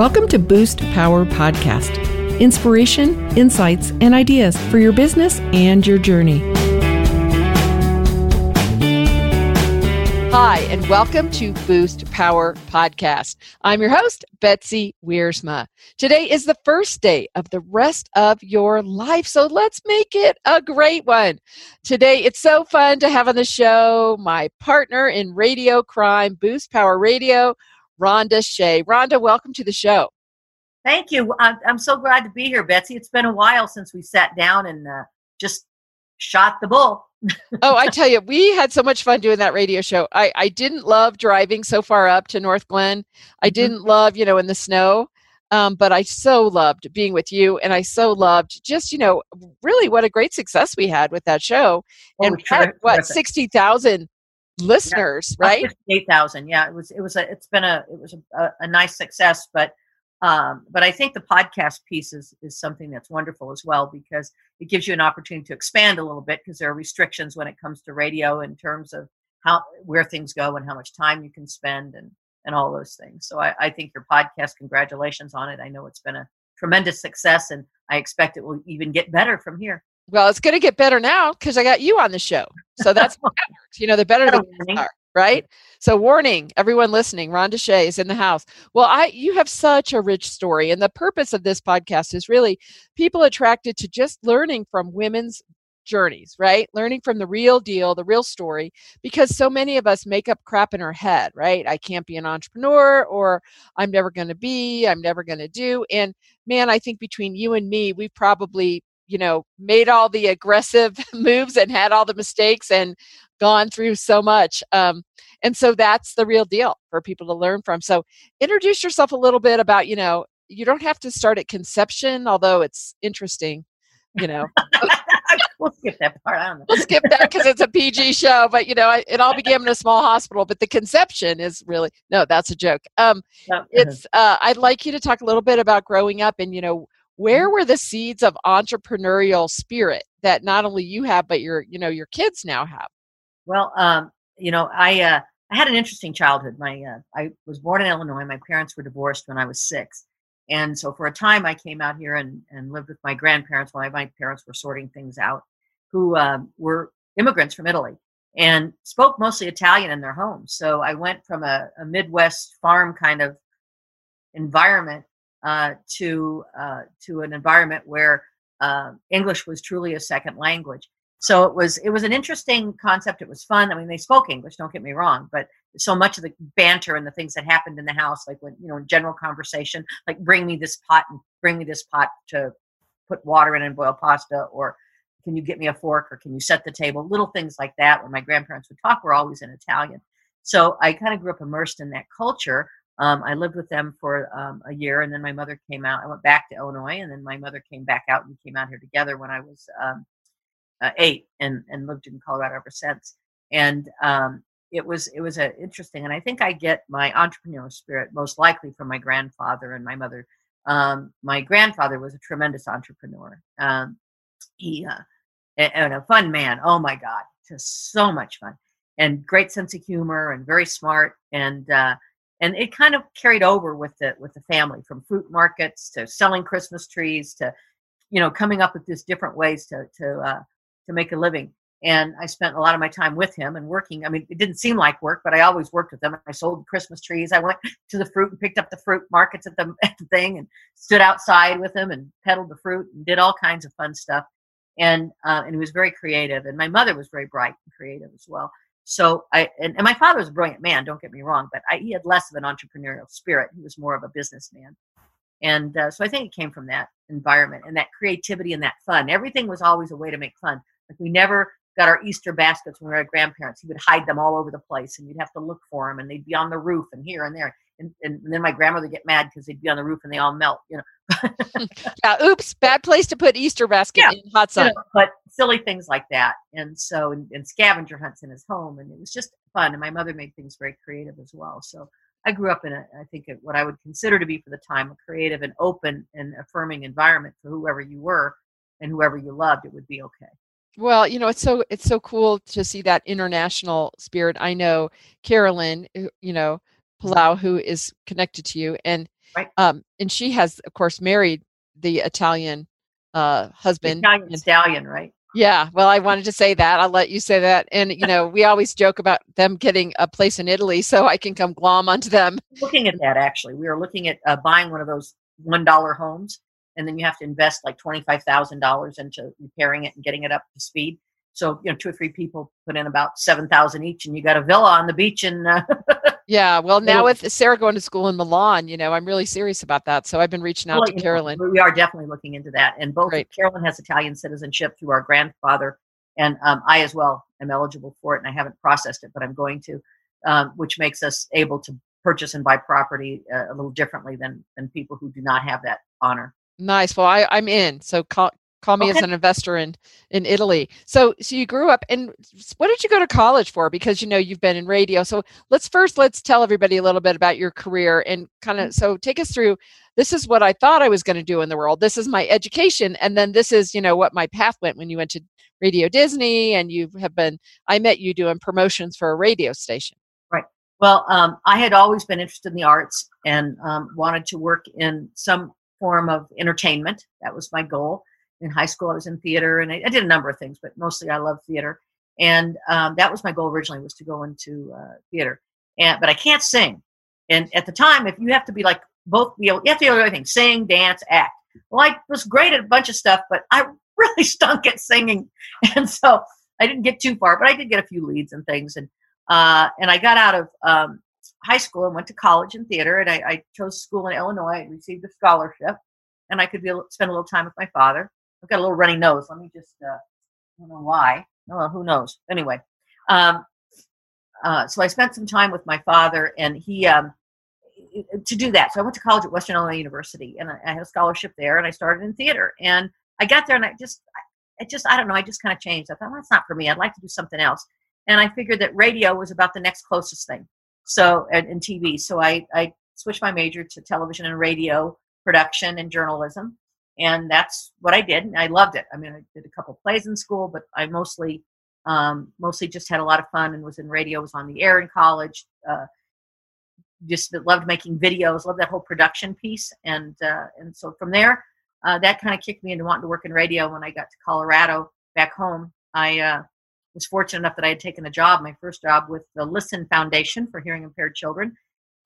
Welcome to Boost Power Podcast inspiration, insights, and ideas for your business and your journey. Hi, and welcome to Boost Power Podcast. I'm your host, Betsy Wiersma. Today is the first day of the rest of your life, so let's make it a great one. Today, it's so fun to have on the show my partner in radio crime, Boost Power Radio, Rhonda Shea. Rhonda, welcome to the show. Thank you. I'm, so glad to be here, Betsy. It's been a while since we sat down and uh, just shot the bull. oh, I tell you, we had so much fun doing that radio show. I, I didn't love driving so far up to Northglenn. I mm-hmm. didn't love, you know, in the snow. Um, but I so loved being with you, and I so loved just you know really what a great success we had with that show, oh, and we had, what sixty thousand listeners, yeah, right? Eight thousand. Yeah, it was. It was a. It's been a. It was a, a, nice success, but um, but I think the podcast piece is is something that's wonderful as well because it gives you an opportunity to expand a little bit because there are restrictions when it comes to radio in terms of how where things go and how much time you can spend and and all those things. So I, I think your podcast, congratulations on it. I know it's been a tremendous success, and I expect it will even get better from here. Well, it's going to get better now because I got you on the show. So that's you know, the better the are, right? So, warning, everyone listening, Rhonda Shea is in the house. Well, I you have such a rich story, and the purpose of this podcast is really people attracted to just learning from women's journeys, right? Learning from the real deal, the real story, because so many of us make up crap in our head, right? I can't be an entrepreneur, or I'm never going to be, I'm never going to do. And man, I think between you and me, we've probably you know made all the aggressive moves and had all the mistakes and gone through so much um, and so that's the real deal for people to learn from so introduce yourself a little bit about you know you don't have to start at conception although it's interesting you know we'll skip that part. I don't know. We'll skip that because it's a PG show. But you know, it all began in a small hospital. But the conception is really no, that's a joke. Um, it's. Uh, I'd like you to talk a little bit about growing up and you know where mm-hmm. were the seeds of entrepreneurial spirit that not only you have but your you know your kids now have? Well um, you know i uh, i had an interesting childhood. My uh, i was born in illinois. My parents were divorced when i was six. And so for a time i came out here and, and lived with my grandparents while my parents were sorting things out who uh, were immigrants from italy and spoke mostly italian in their homes. So i went from a, a midwest farm kind of environment uh, to uh, to an environment where uh, English was truly a second language. So it was it was an interesting concept. It was fun. I mean, they spoke English. Don't get me wrong, but so much of the banter and the things that happened in the house, like when you know, general conversation, like bring me this pot and bring me this pot to put water in and boil pasta, or can you get me a fork, or can you set the table? Little things like that. When my grandparents would talk, were always in Italian. So I kind of grew up immersed in that culture. Um, I lived with them for um, a year, and then my mother came out. I went back to Illinois, and then my mother came back out, and came out here together when I was um, uh, eight, and and lived in Colorado ever since. And um, it was it was a, interesting, and I think I get my entrepreneurial spirit most likely from my grandfather and my mother. Um, my grandfather was a tremendous entrepreneur. Um, he uh, and a fun man. Oh my God, just so much fun and great sense of humor and very smart and. Uh, and it kind of carried over with the with the family from fruit markets to selling christmas trees to you know coming up with these different ways to to uh, to make a living. And i spent a lot of my time with him and working. I mean it didn't seem like work but i always worked with them i sold christmas trees. I went to the fruit and picked up the fruit markets at the, at the thing and stood outside with him and peddled the fruit and did all kinds of fun stuff. And uh, and he was very creative. And my mother was very bright and creative as well so I and, and my father was a brilliant man. Don't get me wrong, but I, he had less of an entrepreneurial spirit. He was more of a businessman, and uh, so I think it came from that environment and that creativity and that fun. Everything was always a way to make fun. Like we never got our Easter baskets when we were at grandparents. He would hide them all over the place, and you'd have to look for them, and they'd be on the roof and here and there. And, and, then my grandmother would get mad because they'd be on the roof and they all melt. You know, yeah, oops, bad place to put Easter basket yeah, in hot sun. You know, but silly things like that. And so, and, and, scavenger hunts in his home. And it was just fun. And my mother made things very creative as well. So I grew up in a, I think, what I would consider to be for the time, a creative and open and affirming environment for whoever you were and whoever you loved, it would be okay. Well, you know, it's so it's so cool to see that international spirit. I know Carolyn, you know, Palau, who is connected to you, and Right. Um, and she has, of course, married the Italian uh, husband. Italian and- stallion, right? yeah, well, I wanted to say that. I'll let you say that. And you know, we always joke about them getting a place in Italy, so I can come glom onto them. Looking at that, actually, we were looking at uh, buying one of those one dollar homes, and then you have to invest like twenty five thousand dollars into repairing it and getting it up to speed. So you know, two or three people put in about seven thousand each, and you got a villa on the beach. And uh, Yeah, well, now with Sarah going to school in Milan, you know, I'm really serious about that. So I've been reaching out Well, to you know, Carolyn. we are definitely looking into that. And both Great. Carolyn has Italian citizenship through our grandfather, and um, I as well am eligible for it. And I haven't processed it, but I'm going to, um, which makes us able to purchase and buy property uh, a little differently than than people who do not have that honor. Nice. Well, I, I'm in. So call call me as an investor in in Italy. So so you grew up and what did you go to college for? Because you know you've been in radio. So let's first let's tell everybody a little bit about your career and kind of so take us through this is what I thought I was going to do in the world. This is my education and then this is, you know, what my path went when you went to Radio Disney and you have been I met you doing promotions for a radio station. Right. Well, um, I had always been interested in the arts and um, wanted to work in some form of entertainment. That was my goal. In high school, I was in theater, and I, I did a number of things, but mostly I love theater. And um, that was my goal originally was to go into uh, theater. And but I can't sing. And at the time, if you have to be like both, be able, you have to be able everything: sing, dance, act. Well, I was great at a bunch of stuff, but I really stunk at singing, and so I didn't get too far. But I did get a few leads and things, and uh, and I got out of um, high school and went to college in theater. And I, I chose school in Illinois. I received a scholarship, and I could be, spend a little time with my father. I've got a little runny nose. Let me just, uh, I don't know why. Oh, who knows? Anyway, um, uh, so I spent some time with my father, and he um, to do that. So I went to college at Western Illinois University, and I, I had a scholarship there, and I started in theater. And I got there, and I just, I just, I don't know, I just kind of changed. I thought, well, that's not for me. I'd like to do something else and I figured that radio was about the next closest thing. So and, and TV. So I I switched my major to television and radio production and journalism, and that's what I did. And I loved it. I mean, I did a couple plays in school, but I mostly um, mostly just had a lot of fun and was in radio. Was on the air in college. Uh, just loved making videos. Loved that whole production piece, and uh, and so from there, uh, that kind of kicked me into wanting to work in radio. When I got to Colorado back home, I uh, was fortunate enough that I had taken a job, my first job with the Listen Foundation for Hearing Impaired Children,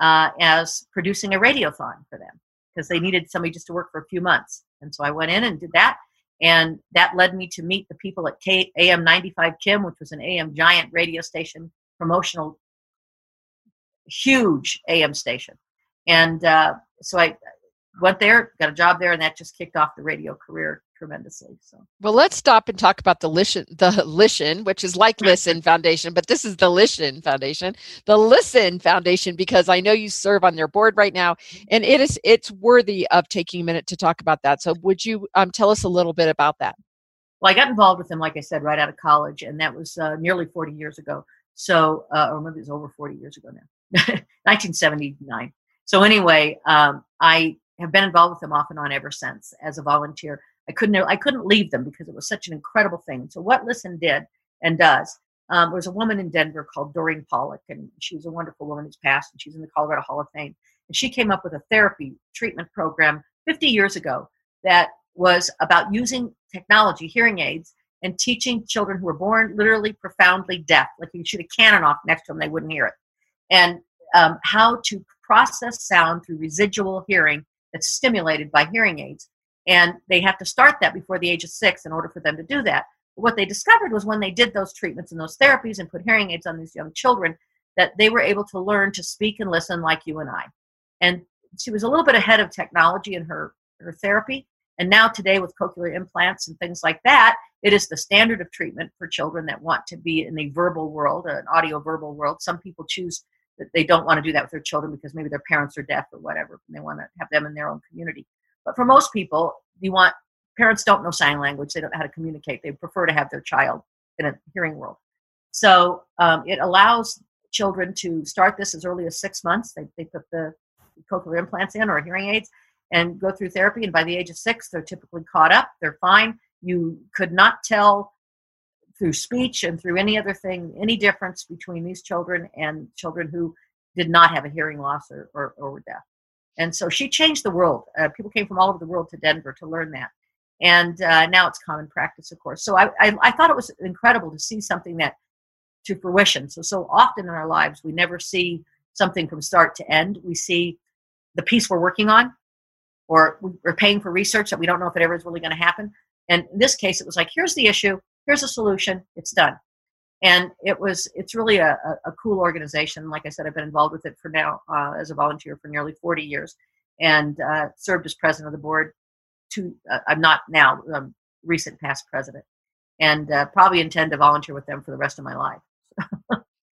uh, as producing a radiothon for them because they needed somebody just to work for a few months. And so I went in and did that. And that led me to meet the people at K- AM 95 Kim, which was an AM giant radio station, promotional, huge AM station. And uh, so I went there, got a job there, and that just kicked off the radio career tremendously. So Well, let's stop and talk about the Listen, the Listen, which is like Listen Foundation, but this is the Listen Foundation, the Listen Foundation, because I know you serve on their board right now, and it is it's worthy of taking a minute to talk about that. So, would you um, tell us a little bit about that? Well, I got involved with them, like I said, right out of college, and that was uh, nearly 40 years ago. So, uh, or maybe it was over 40 years ago now, 1979. So, anyway, um, I have been involved with them off and on ever since as a volunteer. I couldn't, I couldn't leave them because it was such an incredible thing. So, what Listen did and does, um, there was a woman in Denver called Doreen Pollock, and she was a wonderful woman who's passed, and she's in the Colorado Hall of Fame. And she came up with a therapy treatment program 50 years ago that was about using technology, hearing aids, and teaching children who were born literally profoundly deaf, like you shoot a cannon off next to them, they wouldn't hear it, and um, how to process sound through residual hearing that's stimulated by hearing aids. And they have to start that before the age of six in order for them to do that. What they discovered was when they did those treatments and those therapies and put hearing aids on these young children, that they were able to learn to speak and listen like you and I. And she was a little bit ahead of technology in her, her therapy. And now, today, with cochlear implants and things like that, it is the standard of treatment for children that want to be in a verbal world, an audio verbal world. Some people choose that they don't want to do that with their children because maybe their parents are deaf or whatever, and they want to have them in their own community. But for most people, you want parents don't know sign language; they don't know how to communicate. They prefer to have their child in a hearing world. So um, it allows children to start this as early as six months. They, they put the cochlear implants in or hearing aids and go through therapy. And by the age of six, they're typically caught up. They're fine. You could not tell through speech and through any other thing any difference between these children and children who did not have a hearing loss or, or, or were deaf. And so she changed the world. Uh, people came from all over the world to Denver to learn that. And uh, now it's common practice, of course. So I, I, I thought it was incredible to see something that to fruition. So, so often in our lives, we never see something from start to end. We see the piece we're working on, or we're paying for research that we don't know if it ever is really going to happen. And in this case, it was like, here's the issue, here's a solution, it's done. And it was, it's really a, a, a cool organization. Like I said, I've been involved with it for now uh, as a volunteer for nearly 40 years and uh, served as president of the board. To, uh, I'm not now, um, recent past president, and uh, probably intend to volunteer with them for the rest of my life.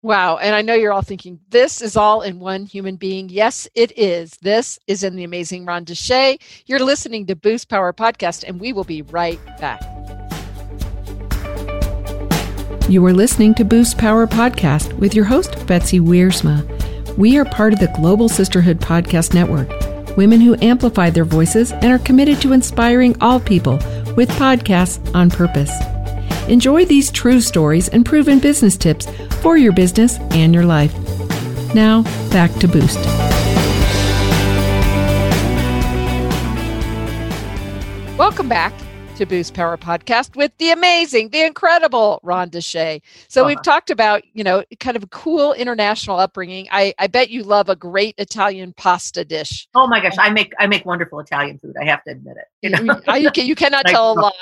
Wow. And I know you're all thinking, this is all in one human being. Yes, it is. This is in the amazing Rhonda Shea. You're listening to Boost Power Podcast, and we will be right back. You are listening to Boost Power Podcast with your host, Betsy Wiersma. We are part of the Global Sisterhood Podcast Network, women who amplify their voices and are committed to inspiring all people with podcasts on purpose. Enjoy these true stories and proven business tips for your business and your life. Now, back to Boost. Welcome back to Boost Power Podcast with the amazing, the incredible Rhonda Shea. So uh-huh. we've talked about, you know, kind of a cool international upbringing. I, I bet you love a great Italian pasta dish. Oh my gosh, I make I make wonderful Italian food. I have to admit it. You know, you, you cannot tell a lie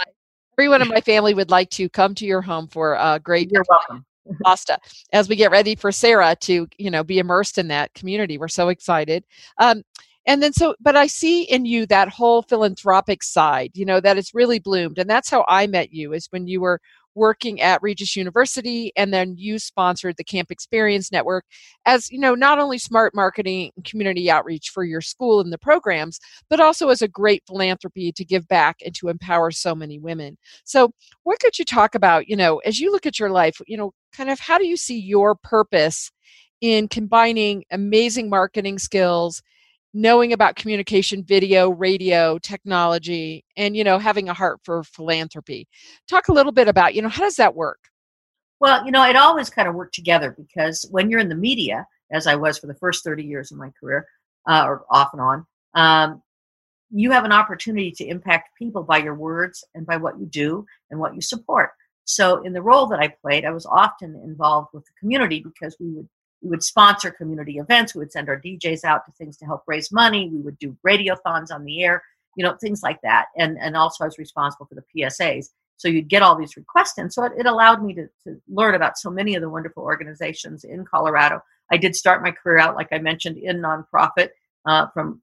everyone in my family would like to come to your home for a great You're welcome. pasta as we get ready for Sarah to, you know, be immersed in that community. We're so excited. Um, and then so but i see in you that whole philanthropic side you know that it's really bloomed and that's how i met you is when you were working at Regis University, and then you sponsored the Camp Experience Network as you know not only smart marketing and community outreach for your school and the programs, but also as a great philanthropy to give back and to empower so many women. So, what could you talk about? You know, as you look at your life, you know, kind of how do you see your purpose in combining amazing marketing skills? Knowing about communication video radio technology and you know having a heart for philanthropy. Talk a little bit about you know how does that work? Well you know it always kind of worked together because when you're in the media as i was for the first 30 years of my career uh, or off and on um, you have an opportunity to impact people by your words and by what you do and what you support. So in the role that i played i was often involved with the community because we would we would sponsor community events. We would send our DJs out to things to help raise money. We would do radiothons on the air, you know, things like that. And and also I was responsible for the PSAs. So you'd get all these requests And So it, it allowed me to, to learn about so many of the wonderful organizations in Colorado. I did start my career out, like I mentioned, in nonprofit uh, from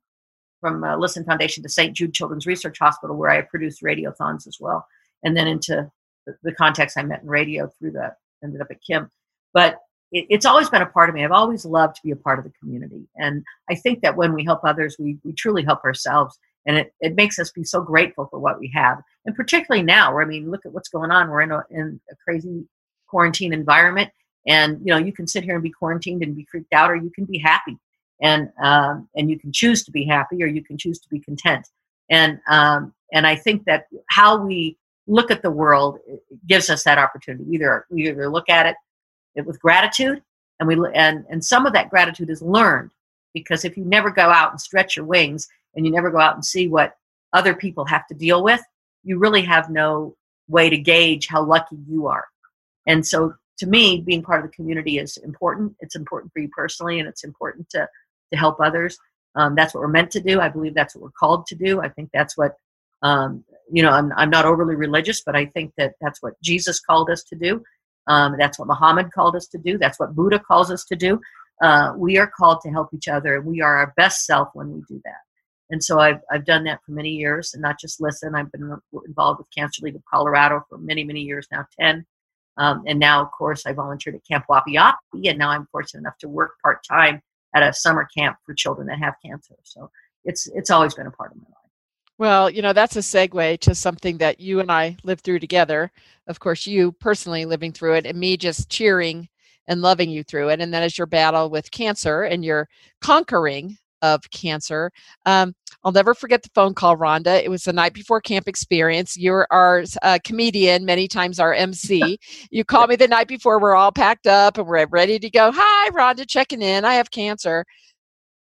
from uh, Listen Foundation to St. Jude Children's Research Hospital, where I produced radiothons as well, and then into the, the context I met in radio through that ended up at Kim. But it, it's always been a part of me. I've always loved to be a part of the community. And I think that when we help others, we, we truly help ourselves. And it, it makes us be so grateful for what we have. And particularly now, where I mean, look at what's going on. We're in a, in a crazy quarantine environment. And, you know, you can sit here and be quarantined and be freaked out, or you can be happy. And, um, and you can choose to be happy, or you can choose to be content. And, um, and I think that how we look at the world gives us that opportunity. We either, we either look at it it with gratitude and we and and some of that gratitude is learned because if you never go out and stretch your wings and you never go out and see what other people have to deal with you really have no way to gauge how lucky you are. And so to me being part of the community is important. It's important for you personally and it's important to to help others. Um, that's what we're meant to do. I believe that's what we're called to do. I think that's what um, you know I'm, I'm not overly religious but i think that that's what jesus called us to do um, that's what Muhammad called us to do. That's what Buddha calls us to do. Uh, we are called to help each other, we are our best self when we do that. And so I've, I've done that for many years, and not just listen. I've been involved with Cancer League of Colorado for many, many years now, 10. Um, and now, of course, I volunteered at Camp Wapi and now I'm fortunate enough to work part time at a summer camp for children that have cancer. So it's it's always been a part of my life. Well, you know, that's a segue to something that you and I lived through together. Of course, you personally living through it, and me just cheering and loving you through it. And then as your battle with cancer and your conquering of cancer. Um, I'll never forget the phone call, Rhonda. It was the night before camp experience. You're our uh, comedian, many times our MC. you called me the night before. We're all packed up and we're ready to go. Hi, Rhonda, checking in. I have cancer.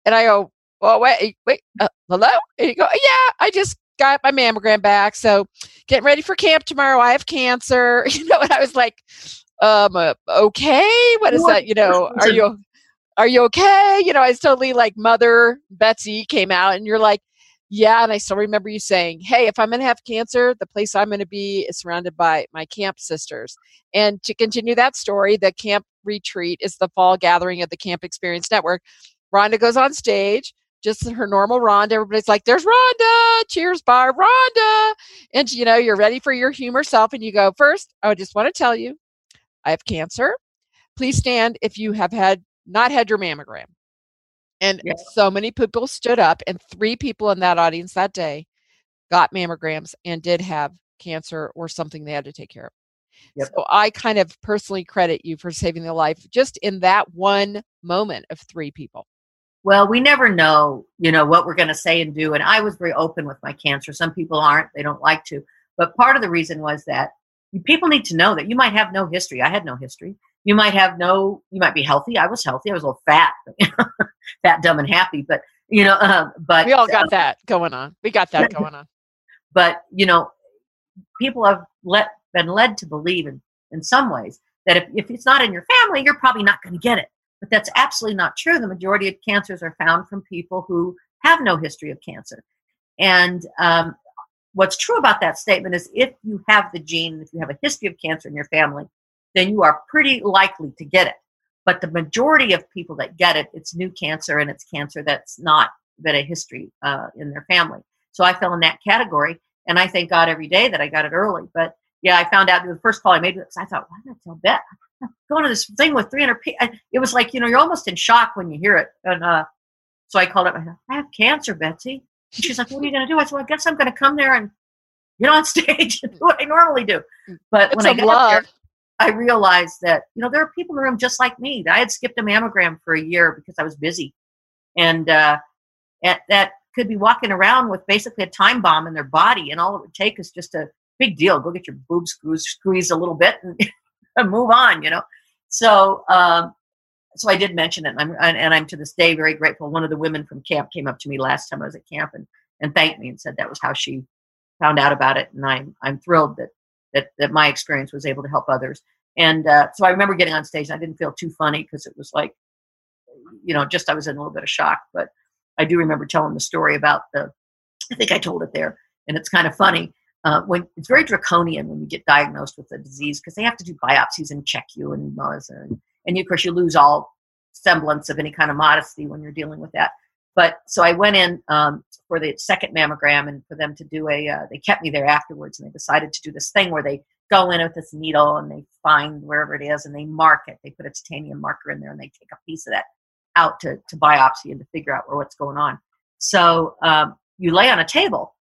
And I go, well, wait, wait, uh, hello? And you go, yeah, I just got my mammogram back. So getting ready for camp tomorrow. I have cancer. You know, and I was like, um, uh, okay, what is that? You know, are you, are you okay? You know, I was totally like mother Betsy came out and you're like, yeah. And I still remember you saying, hey, if I'm going to have cancer, the place I'm going to be is surrounded by my camp sisters. And to continue that story, the camp retreat is the fall gathering of the Camp Experience Network. Rhonda goes on stage just her normal Rhonda. Everybody's like, there's Rhonda. Cheers, Barb. Rhonda. And, you know, you're ready for your humor self. And you go, first, I just want to tell you, I have cancer. Please stand if you have had not had your mammogram. And yeah. so many people stood up, and three people in that audience that day got mammograms and did have cancer or something they had to take care of. Yep. So I kind of personally credit you for saving their life just in that one moment of three people. Well, we never know, you know, what we're going to say and do. And I was very open with my cancer. Some people aren't; they don't like to. But part of the reason was that people need to know that you might have no history. I had no history. You might have no. You might be healthy. I was healthy. I was a little fat, fat, dumb, and happy. But you know, uh, but we all got uh, that going on. We got that going on. But you know, people have let been led to believe in in some ways that if, if it's not in your family, you're probably not going to get it. But that's absolutely not true. The majority of cancers are found from people who have no history of cancer. And um, what's true about that statement is if you have the gene, if you have a history of cancer in your family, then you are pretty likely to get it. But the majority of people that get it, it's new cancer and it's cancer that's not been a history uh, in their family. So I fell in that category, and I thank God every day that I got it early. But yeah, I found out the first call I made because I thought, why did I tell Beth? going to this thing with 300 people. It was like, you know, you're almost in shock when you hear it. And uh, so I called up, I, said, I have cancer, Betsy. And she's like, what are you going to do? I said, well, I guess I'm going to come there and get on stage and do what I normally do. But it's when I got love. there, I realized that, you know, there are people in the room just like me. That I had skipped a mammogram for a year because I was busy. And uh, at, that could be walking around with basically a time bomb in their body. And all it would take is just a big deal. Go get your boobs squeezed a little bit and, move on, you know. So, um, so I did mention it, and I'm and I'm to this day very grateful. One of the women from camp came up to me last time I was at camp and and thanked me and said that was how she found out about it, and I'm I'm thrilled that that that my experience was able to help others. And uh, so I remember getting on stage, and I didn't feel too funny because it was like, you know, just I was in a little bit of shock. But I do remember telling the story about the. I think I told it there, and it's kind of funny uh, when it's very draconian when you get diagnosed with a disease because they have to do biopsies and check you and and, and of course you lose all semblance of any kind of modesty when you're dealing with that. But so I went in um, for the second mammogram and for them to do a. Uh, they kept me there afterwards and they decided to do this thing where they go in with this needle and they find wherever it is and they mark it. They put a titanium marker in there and they take a piece of that out to, to biopsy and to figure out where what's going on. So um, you lay on a table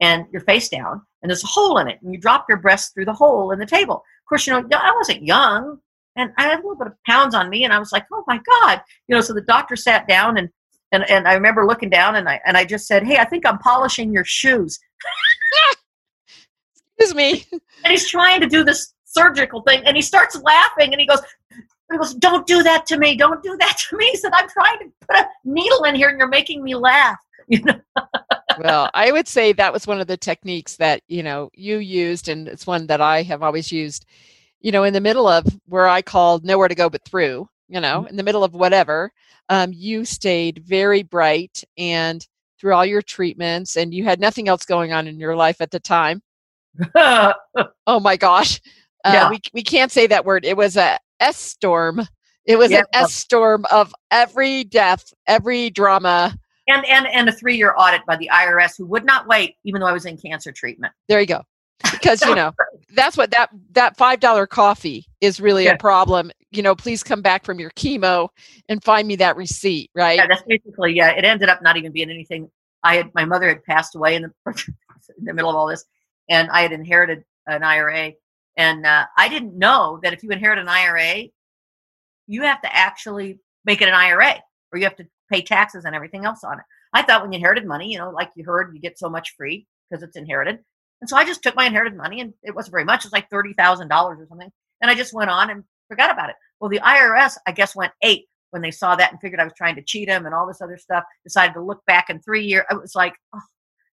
and you're face down and there's a hole in it and you drop your breast through the hole in the table of course you know i wasn't young and i had a little bit of pounds on me and i was like oh my god you know so the doctor sat down and and, and i remember looking down and i and i just said hey i think i'm polishing your shoes excuse me and he's trying to do this surgical thing and he starts laughing and he goes he goes, Don't do that to me. Don't do that to me. He said, I'm trying to put a needle in here and you're making me laugh. You know? Well, I would say that was one of the techniques that, you know, you used, and it's one that I have always used, you know, in the middle of where I called nowhere to go but through, you know, mm-hmm. in the middle of whatever, um, you stayed very bright and through all your treatments, and you had nothing else going on in your life at the time. oh my gosh. Uh, yeah. we, we can't say that word. It was a S storm. It was yeah. an S storm of every death, every drama, and and and a three year audit by the IRS who would not wait, even though I was in cancer treatment. There you go. Because you know that's what that that five dollar coffee is really yeah. a problem. You know, please come back from your chemo and find me that receipt. Right? Yeah, that's basically yeah. It ended up not even being anything. I had my mother had passed away in the in the middle of all this, and I had inherited an IRA, and uh, I didn't know that if you inherit an IRA, you have to actually make it an IRA, or you have to pay taxes and everything else on it. I thought when you inherited money, you know, like you heard, you get so much free because it's inherited. And so I just took my inherited money, and it wasn't very much. It was like thirty thousand dollars or something, and I just went on and forgot about it. Well, the IRS, I guess, went eight. when they saw that and figured I was trying to cheat them and all this other stuff, decided to look back in three years. I was like, oh,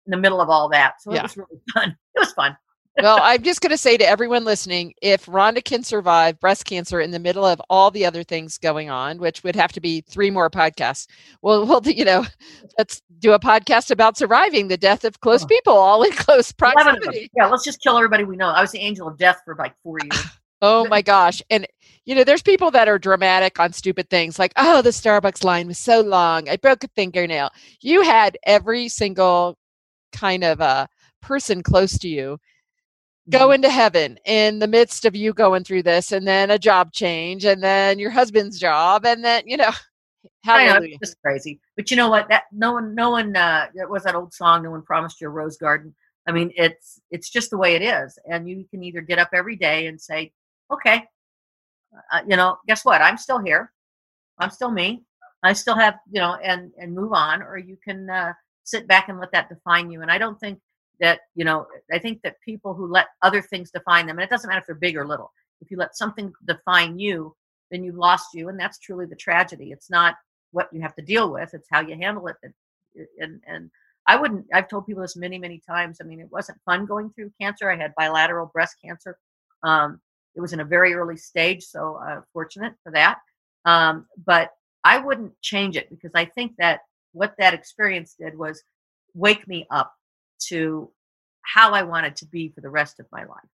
in the middle of all that. So yeah. it was really fun. It was fun. Well, I'm just going to say to everyone listening if Rhonda can survive breast cancer in the middle of all the other things going on, which would have to be three more podcasts, well, we'll you know, let's do a podcast about surviving the death of close people, all in close proximity. Yeah, let's just kill everybody we know. I was the angel of death for like four years. oh my gosh. And, you know, there's people that are dramatic on stupid things like, oh, the Starbucks line was so long. I broke a fingernail. You had every single kind of a person close to you go into heaven in the midst of you going through this and then a job change and then your husband's job and then you know hallelujah. Know, it's just crazy. But you know what? That no one no one uh it was that old song no one promised you a rose garden. I mean it's it's just the way it is and you can either get up every day and say okay uh, you know guess what? I'm still here. I'm still me. I still have you know and and move on or you can uh sit back and let that define you and i don't think that you know i think that people who let other things define them and it doesn't matter if they're big or little if you let something define you then you've lost you and that's truly the tragedy. It's not what you have to deal with it's how you handle it and and i wouldn't i've told people this many many times i mean it wasn't fun going through cancer i had bilateral breast cancer um, it was in a very early stage so uh, fortunate for that um, but i wouldn't change it because i think that what that experience did was wake me up to how I wanted to be for the rest of my life.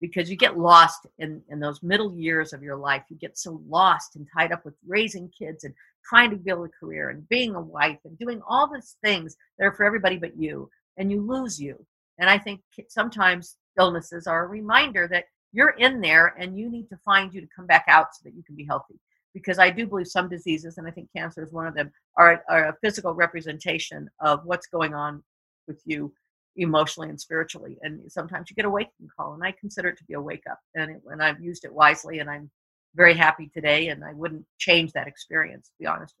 Because you get lost in, in those middle years of your life. You get so lost and tied up with raising kids and trying to build a career and being a wife and doing all these things that are for everybody but you. And you lose you. And I think sometimes illnesses are a reminder that you're in there and you need to find you to come back out so that you can be healthy. Because I do believe some diseases, and I think cancer is one of them, are, are a physical representation of what's going on with you emotionally and spiritually. And sometimes you get a wake up call, and I consider it to be a wake up. And, it, and I've used it wisely, and I'm very happy today. And I wouldn't change that experience, to be honest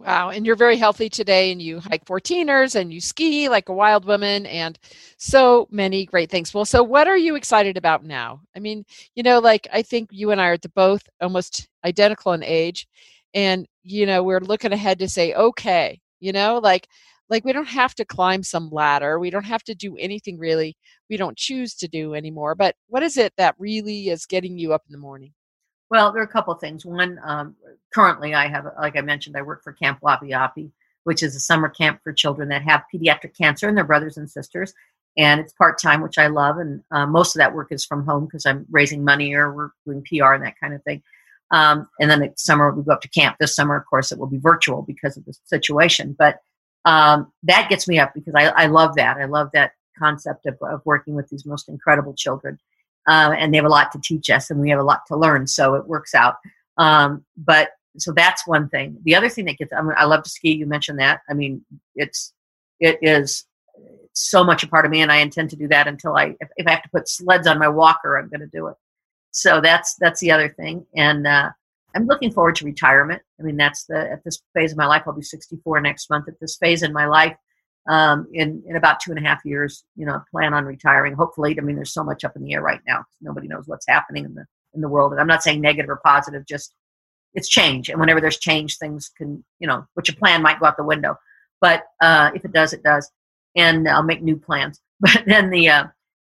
Wow. And you're very healthy today, and you hike 14ers and you ski like a wild woman, and so many great things. Well, so what are you excited about now? I mean, you know, like I think you and I are both almost identical in age. And, you know, we're looking ahead to say, okay, you know, like like we don't have to climb some ladder we don't have to do anything really we don't choose to do anymore but what is it that really is getting you up in the morning? Well there are a couple of things one um, currently i have like i mentioned i work for camp Wapiyapi, which is a summer camp for children that have pediatric cancer and their brothers and sisters and it's part-time which i love and uh, most of that work is from home because i'm raising money or we're doing pr and that kind of thing. Um, and then the summer we go up to camp this summer of course it will be virtual because of the situation but um, that gets me up because I, I, love that. I love that concept of, of working with these most incredible children. Um, and they have a lot to teach us and we have a lot to learn. So it works out. Um, but so that's one thing. The other thing that gets, I, mean, I love to ski. You mentioned that. I mean, it's, it is so much a part of me and I intend to do that until I, if, if I have to put sleds on my walker, I'm going to do it. So that's, that's the other thing. And, uh, I'm looking forward to retirement. I mean, that's the at this phase of my life. I'll be 64 next month. At this phase in my life, um, in in about two and a half years, you know, plan on retiring. Hopefully, I mean, there's so much up in the air right now. Nobody knows what's happening in the in the world. And I'm not saying negative or positive. Just it's change, and whenever there's change, things can you know, which a plan might go out the window. But uh, if it does, it does, and I'll make new plans. But then the uh,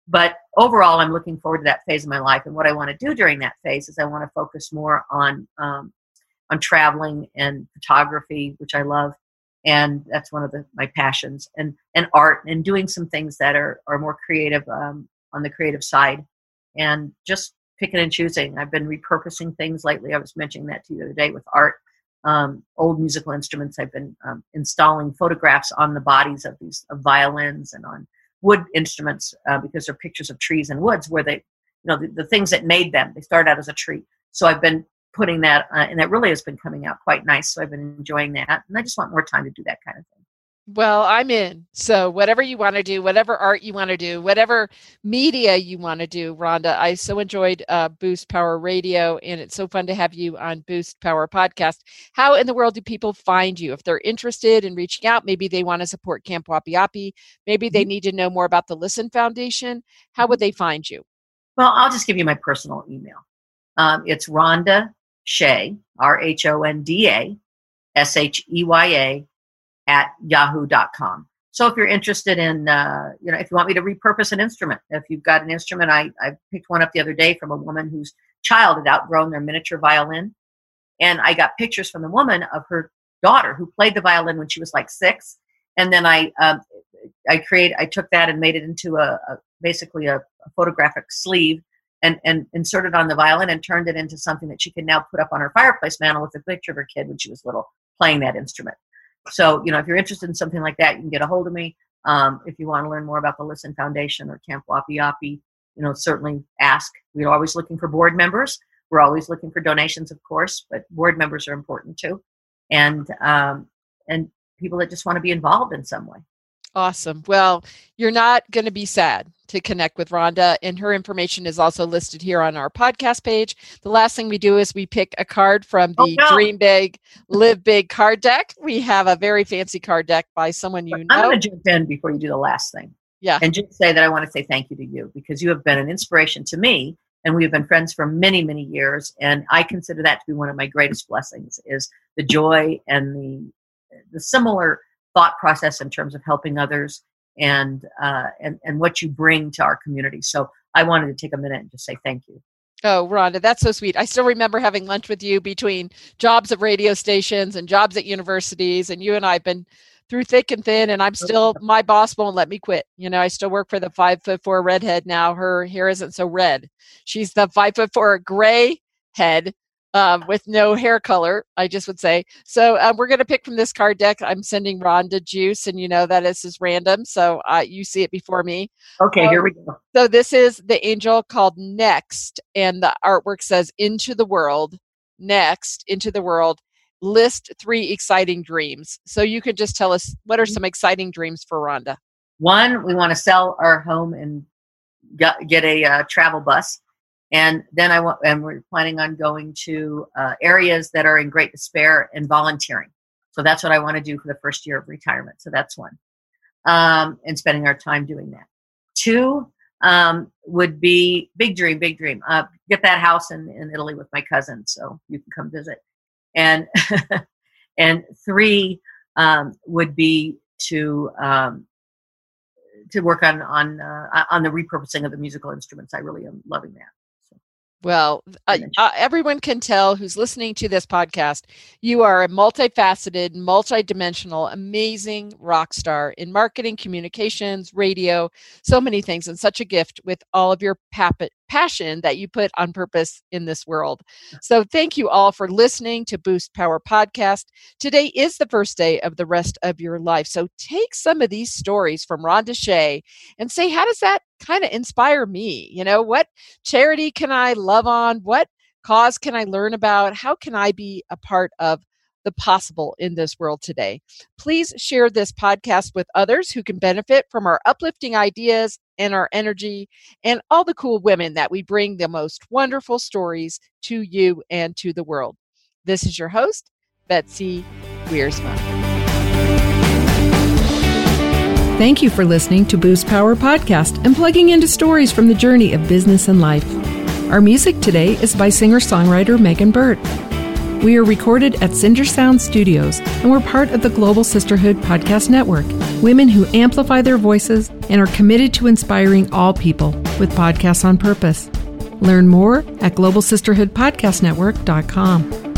but overall, I'm looking forward to that phase of my life. And what I want to do during that phase is I want to focus more on um, on traveling and photography, which I love, and that's one of the, my passions, and and art, and doing some things that are are more creative um, on the creative side, and just picking and choosing. I've been repurposing things lately. I was mentioning that to you the other day with art. Um, old musical instruments. I've been um, installing photographs on the bodies of these of violins and on wood instruments uh, because they're pictures of trees and woods where they, you know, the, the, things that made them. They start out as a tree. So I've been putting that, uh, and that really has been coming out quite nice. So I've been enjoying that, and I just want more time to do that kind of thing. Well, I'm in. So whatever you want to do, whatever art you want to do, whatever media you want to do, Rhonda. I so enjoyed uh, Boost Power Radio, and it's so fun to have you on Boost Power Podcast. How in the world do people find you if they're interested in reaching out? Maybe they want to support Camp Wapiyapi, Maybe they mm-hmm. need to know more about the Listen Foundation. How would mm-hmm. they find you? Well, I'll just give you my personal email. Um, it's Rhonda Shea, R H O N D A S H E Y A, at yahoo.com. So if you're interested in, uh, you know, if you want me to repurpose an instrument, if you've got an instrument, I, I picked one up the other day from a woman whose child had outgrown their miniature violin. And I got pictures from the woman of her daughter who played the violin when she was like six. And then I, um, I create, I took that and made it into a, a basically a, a, photographic sleeve and, and inserted on the violin and turned it into something that she can now put up on her fireplace mantle with a picture of her kid when she was little playing that instrument. So, you know, if you're interested in something like that, you can get a hold of me. Um, if you want to learn more about the Listen Foundation or Camp Wapiyapi, you know, certainly ask. We're always looking for board members. We're always looking for donations, of course, but board members are important too, and um, and people that just want to be involved in some way. Awesome. Well, you're not going to be sad to connect with Rhonda, and her information is also listed here on our podcast page. The last thing we do is we pick a card from oh, the oh, no. Dream Big, Live Big card deck. We have a very fancy card deck by someone you know. I'm going to jump in before you do the last thing. Yeah. And just say that I want to say thank you to you because you have been an inspiration to me and we have been friends for many many years and i consider that to be one of my greatest blessings is the joy and the the similar thought process in terms of helping others and uh, and and what you bring to our community. So I wanted to take a minute and just say thank you. Oh, Rhonda, that's so sweet. I still remember having lunch with you between jobs at radio stations and jobs at universities, and you and I have been through thick and thin. And I'm still my boss won't let me quit. You know, I still work for the five foot four redhead now. Her hair isn't so red. She's the five foot four gray head um, with no hair color, I just would say. So uh, we're going to pick from this card deck. I'm sending Rhonda juice, and you know that this is random, so uh, you see it before me. Okay, um, here we go. So this is the angel called Next, and the artwork says "Into the World." Next, into the world. List three exciting dreams. So you could just tell us what are mm-hmm. some exciting dreams for Rhonda. One, we want to sell our home and get, get a uh, travel bus and then I want, and we're planning on going to uh, areas that are in great despair and volunteering. So that's what I want to do for the first year of retirement. So that's one, um, and spending our time doing that. Two um, would be big dream, big dream. Uh, get that house in, in Italy with my cousin, so you can come visit. And and three um, would be to um, to work on on uh, on the repurposing of the musical instruments. I really am loving that. Well, uh, uh, everyone can tell who's listening to this podcast, you are a multifaceted, multidimensional, amazing rock star in marketing, communications, radio, so many things, and such a gift with all of your pap- passion that you put on purpose in this world. So, thank you all for listening to Boost Power Podcast. Today is the first day of the rest of your life. So, take some of these stories from Rhonda Shea and say, how does that kind of inspire me? You know, what charity can I love on? What cause can I learn about? How can I be a part of the possible in this world today. Please share this podcast with others who can benefit from our uplifting ideas and our energy and all the cool women that we bring the most wonderful stories to you and to the world. This is your host, Betsy Wiersma. Thank you for listening to Boost Power Podcast and plugging into stories from the journey of business and life. Our music today is by singer songwriter Megan Burtt. We are recorded at Cinder Sound Studios, and we're part of the Global Sisterhood Podcast Network. Women who amplify their voices and are committed to inspiring all people with podcasts on purpose. Learn more at globalsisterhoodpodcastnetwork.com.